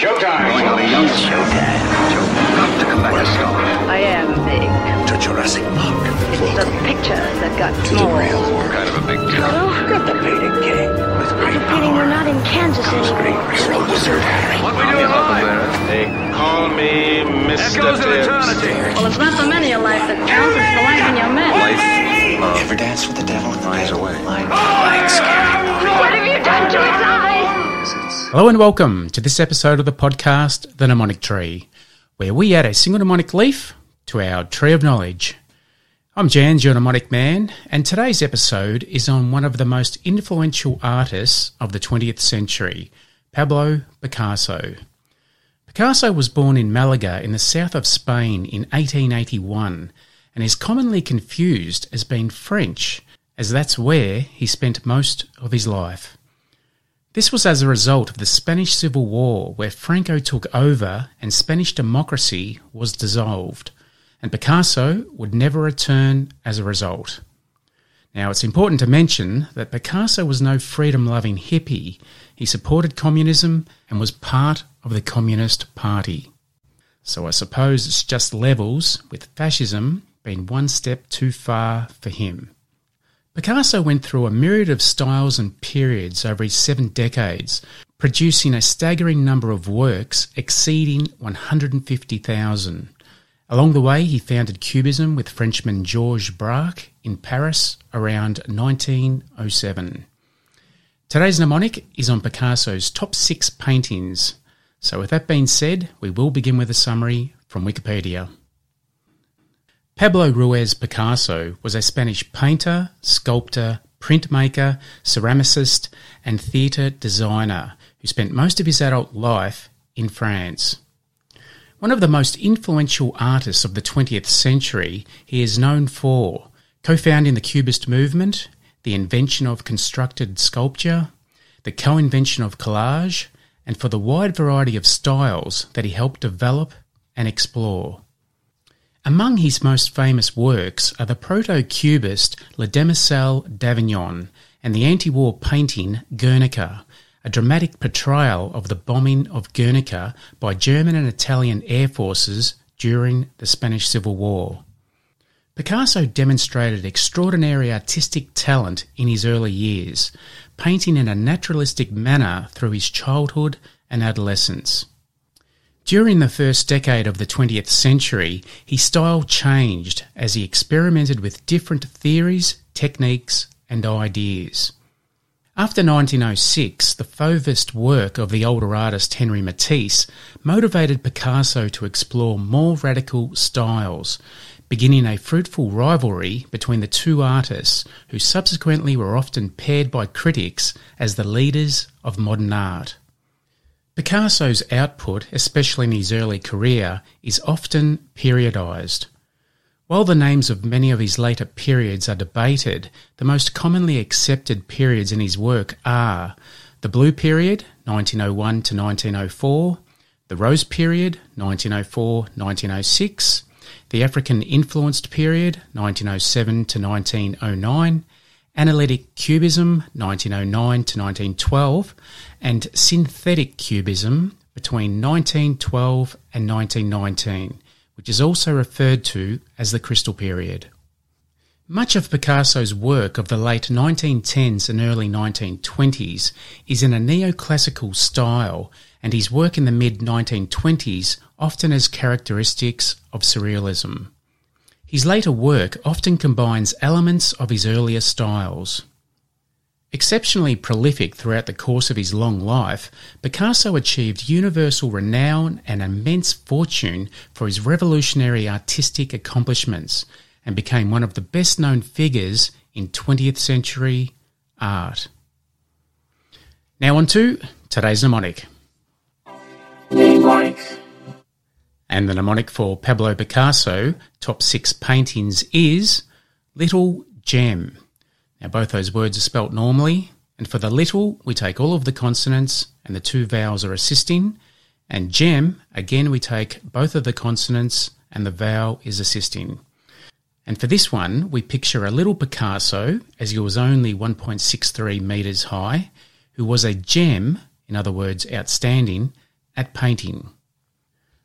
Showtime! Going over young Showtime. Joe, got to come back a star. I am big. To Jurassic Park. It's the picture that got to small. Kind of a big deal. Oh, Get the painting king. With great Pity we're not in Kansas anymore. You're a wizard, Harry. What we doing live? They call me Mr. Echoes of Tibbs. eternity. Well, it's not the many of life that counts, it's the life in your men. Life, love, Ever dance with the devil in the finds pit? Hello and welcome to this episode of the podcast, The Mnemonic Tree, where we add a single mnemonic leaf to our tree of knowledge. I'm Jans, your mnemonic man, and today's episode is on one of the most influential artists of the 20th century, Pablo Picasso. Picasso was born in Malaga in the south of Spain in 1881 and is commonly confused as being French, as that's where he spent most of his life. This was as a result of the Spanish Civil War, where Franco took over and Spanish democracy was dissolved, and Picasso would never return as a result. Now, it's important to mention that Picasso was no freedom loving hippie. He supported communism and was part of the Communist Party. So I suppose it's just levels, with fascism being one step too far for him. Picasso went through a myriad of styles and periods over his seven decades, producing a staggering number of works exceeding 150,000. Along the way, he founded Cubism with Frenchman Georges Braque in Paris around 1907. Today's mnemonic is on Picasso's top six paintings. So, with that being said, we will begin with a summary from Wikipedia. Pablo Ruiz Picasso was a Spanish painter, sculptor, printmaker, ceramicist, and theatre designer who spent most of his adult life in France. One of the most influential artists of the 20th century, he is known for co founding the Cubist movement, the invention of constructed sculpture, the co invention of collage, and for the wide variety of styles that he helped develop and explore. Among his most famous works are the proto cubist Le Demoiselle d'Avignon and the anti war painting Guernica, a dramatic portrayal of the bombing of Guernica by German and Italian air forces during the Spanish Civil War. Picasso demonstrated extraordinary artistic talent in his early years, painting in a naturalistic manner through his childhood and adolescence. During the first decade of the 20th century, his style changed as he experimented with different theories, techniques, and ideas. After 1906, the Fauvist work of the older artist Henri Matisse motivated Picasso to explore more radical styles, beginning a fruitful rivalry between the two artists, who subsequently were often paired by critics as the leaders of modern art. Picasso's output, especially in his early career, is often periodised. While the names of many of his later periods are debated, the most commonly accepted periods in his work are the Blue Period, 1901 to 1904, the Rose Period, 1904 1906, the African Influenced Period, 1907 to 1909, Analytic Cubism, 1909 to 1912, and Synthetic Cubism between 1912 and 1919, which is also referred to as the Crystal Period. Much of Picasso's work of the late 1910s and early 1920s is in a neoclassical style, and his work in the mid 1920s often has characteristics of surrealism. His later work often combines elements of his earlier styles. Exceptionally prolific throughout the course of his long life, Picasso achieved universal renown and immense fortune for his revolutionary artistic accomplishments and became one of the best known figures in 20th century art. Now, on to today's mnemonic. And the mnemonic for Pablo Picasso, top six paintings, is Little Gem. Now, both those words are spelt normally, and for the little, we take all of the consonants and the two vowels are assisting, and gem, again, we take both of the consonants and the vowel is assisting. And for this one, we picture a little Picasso, as he was only 1.63 metres high, who was a gem, in other words, outstanding, at painting.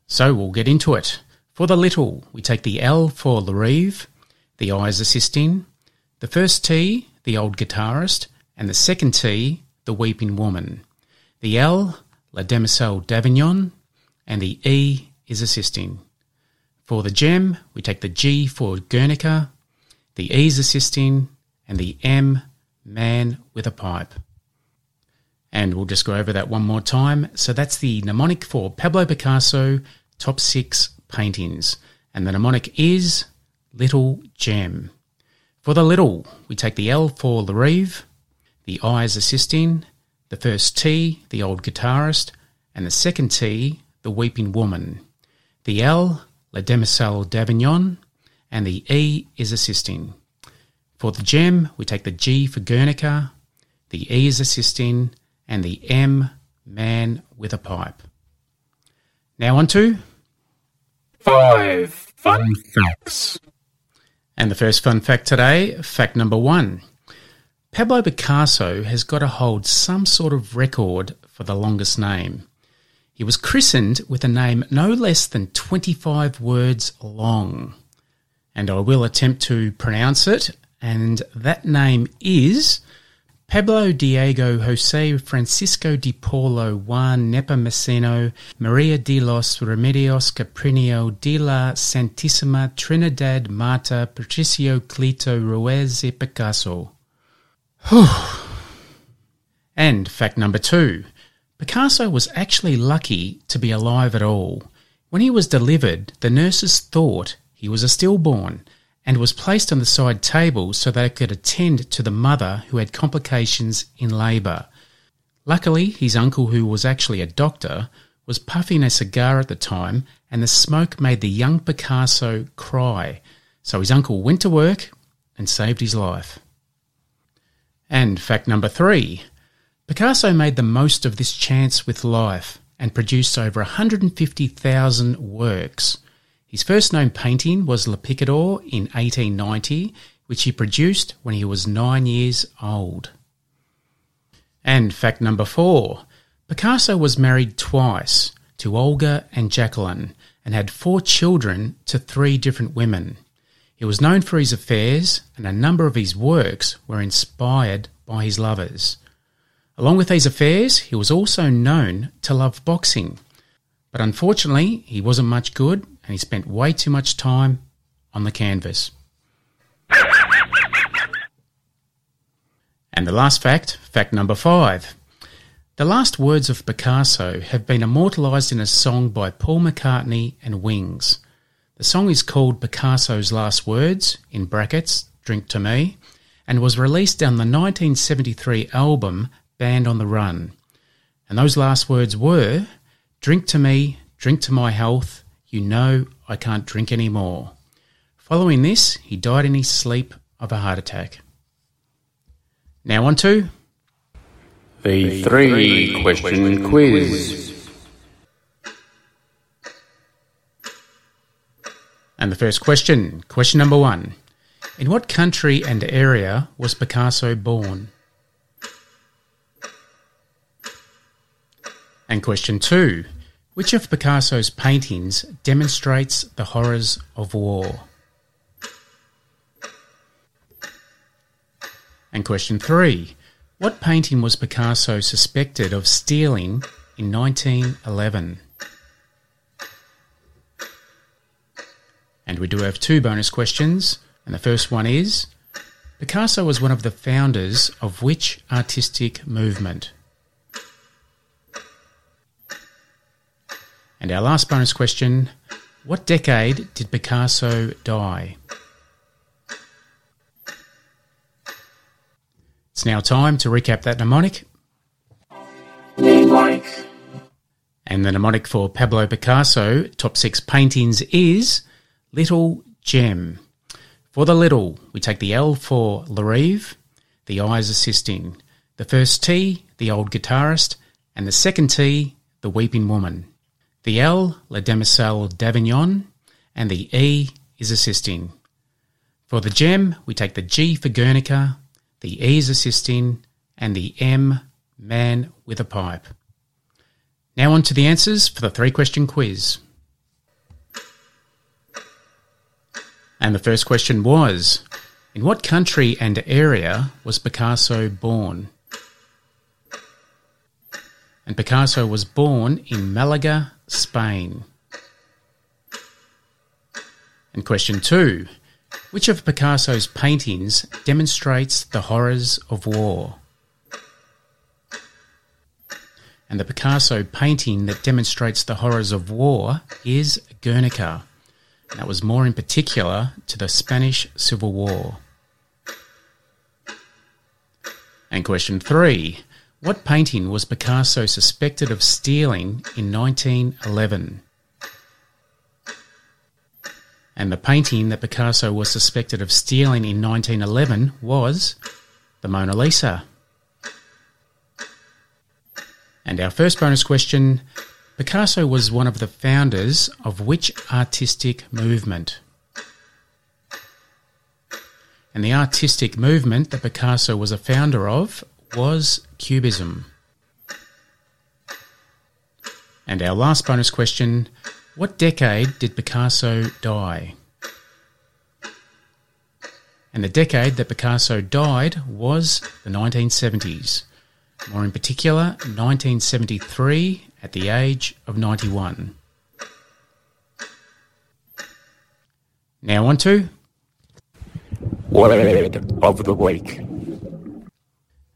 So we'll get into it. For the little, we take the L for Larive, the I is assisting, the first T, the old guitarist, and the second T, the weeping woman. The L, La Demoiselle d'Avignon, and the E is assisting. For the gem, we take the G for Guernica, the E is assisting, and the M, man with a pipe. And we'll just go over that one more time. So that's the mnemonic for Pablo Picasso top six paintings. And the mnemonic is Little Gem. For the little, we take the L for Larive, the I is assisting, the first T, the old guitarist, and the second T, the weeping woman. The L, La Demoiselle d'Avignon, and the E is assisting. For the gem, we take the G for Guernica, the E is assisting, and the M, man with a pipe. Now on to Five fun facts. And the first fun fact today, fact number one. Pablo Picasso has got to hold some sort of record for the longest name. He was christened with a name no less than 25 words long. And I will attempt to pronounce it, and that name is Pablo Diego Jose Francisco de Paula Juan Nepomuceno Maria de los Remedios Cipriano de la Santísima Trinidad Marta Patricio Clito Ruiz y Picasso. and fact number two Picasso was actually lucky to be alive at all. When he was delivered, the nurses thought he was a stillborn and was placed on the side table so they could attend to the mother who had complications in labour. Luckily, his uncle, who was actually a doctor, was puffing a cigar at the time, and the smoke made the young Picasso cry. So his uncle went to work and saved his life. And fact number three Picasso made the most of this chance with life and produced over 150,000 works. His first known painting was Le Picador in 1890, which he produced when he was nine years old. And fact number four Picasso was married twice to Olga and Jacqueline and had four children to three different women. He was known for his affairs, and a number of his works were inspired by his lovers. Along with these affairs, he was also known to love boxing. But unfortunately, he wasn't much good and he spent way too much time on the canvas. and the last fact, fact number five. The last words of Picasso have been immortalised in a song by Paul McCartney and Wings. The song is called Picasso's Last Words, in brackets, Drink to Me, and was released on the 1973 album Band on the Run. And those last words were Drink to me, drink to my health, you know I can't drink anymore. Following this, he died in his sleep of a heart attack. Now on to The three question quiz. And the first question, question number one. In what country and area was Picasso born? And question two. Which of Picasso's paintings demonstrates the horrors of war? And question three. What painting was Picasso suspected of stealing in 1911? And we do have two bonus questions. And the first one is Picasso was one of the founders of which artistic movement? And our last bonus question What decade did Picasso die? It's now time to recap that mnemonic. And the mnemonic for Pablo Picasso, top six paintings, is Little Gem. For the little, we take the L for Larive, the I is assisting, the first T, the old guitarist, and the second T, the weeping woman. The L, La Demoiselle d'Avignon, and the E is assisting. For the gem, we take the G for Guernica, the E is assisting, and the M, man with a pipe. Now on to the answers for the three question quiz. And the first question was In what country and area was Picasso born? And Picasso was born in Malaga, Spain. And question two Which of Picasso's paintings demonstrates the horrors of war? And the Picasso painting that demonstrates the horrors of war is Guernica. That was more in particular to the Spanish Civil War. And question three What painting was Picasso suspected of stealing in 1911? And the painting that Picasso was suspected of stealing in 1911 was the Mona Lisa. And our first bonus question Picasso was one of the founders of which artistic movement? And the artistic movement that Picasso was a founder of was Cubism. And our last bonus question What decade did Picasso die? And the decade that Picasso died was the 1970s more in particular 1973 at the age of 91. Now on to Word of the week.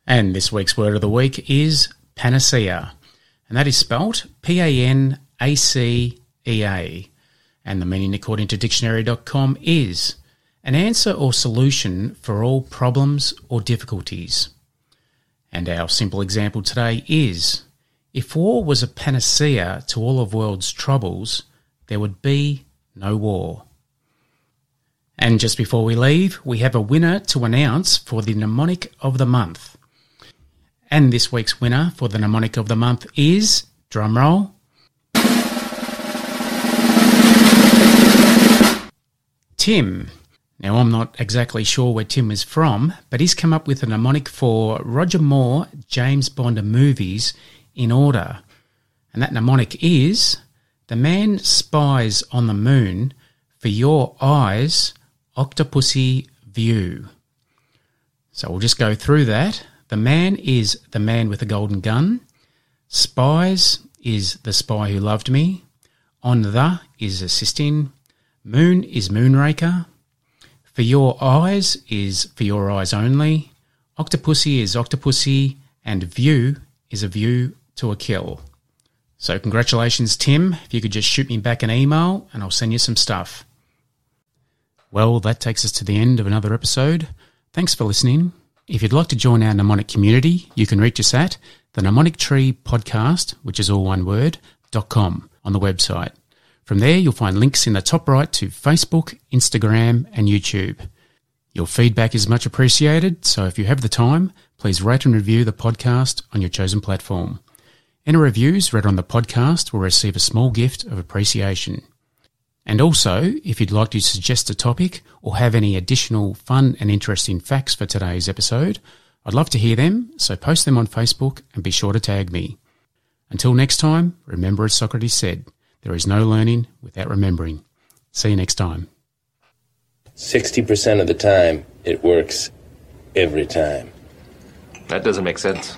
And this week's word of the week is panacea. And that is spelt P A N A C E A. And the meaning, according to dictionary.com, is an answer or solution for all problems or difficulties. And our simple example today is if war was a panacea to all of world's troubles, there would be no war. And just before we leave, we have a winner to announce for the mnemonic of the month. And this week's winner for the mnemonic of the month is, drumroll, Tim. Now, I'm not exactly sure where Tim is from, but he's come up with a mnemonic for Roger Moore James Bond movies in order. And that mnemonic is The man spies on the moon for your eyes, octopussy view. So we'll just go through that. The man is the man with the golden gun. Spies is the spy who loved me. On the is assisting. Moon is Moonraker. For your eyes is for your eyes only. Octopussy is octopussy. And view is a view to a kill. So congratulations, Tim. If you could just shoot me back an email and I'll send you some stuff. Well, that takes us to the end of another episode. Thanks for listening. If you'd like to join our mnemonic community, you can reach us at the Mnemonic Tree Podcast, which is all one word, dot com on the website. From there, you'll find links in the top right to Facebook, Instagram, and YouTube. Your feedback is much appreciated, so if you have the time, please rate and review the podcast on your chosen platform. Any reviews read on the podcast will receive a small gift of appreciation. And also, if you'd like to suggest a topic or have any additional fun and interesting facts for today's episode, I'd love to hear them, so post them on Facebook and be sure to tag me. Until next time, remember as Socrates said, there is no learning without remembering. See you next time. 60% of the time, it works every time. That doesn't make sense.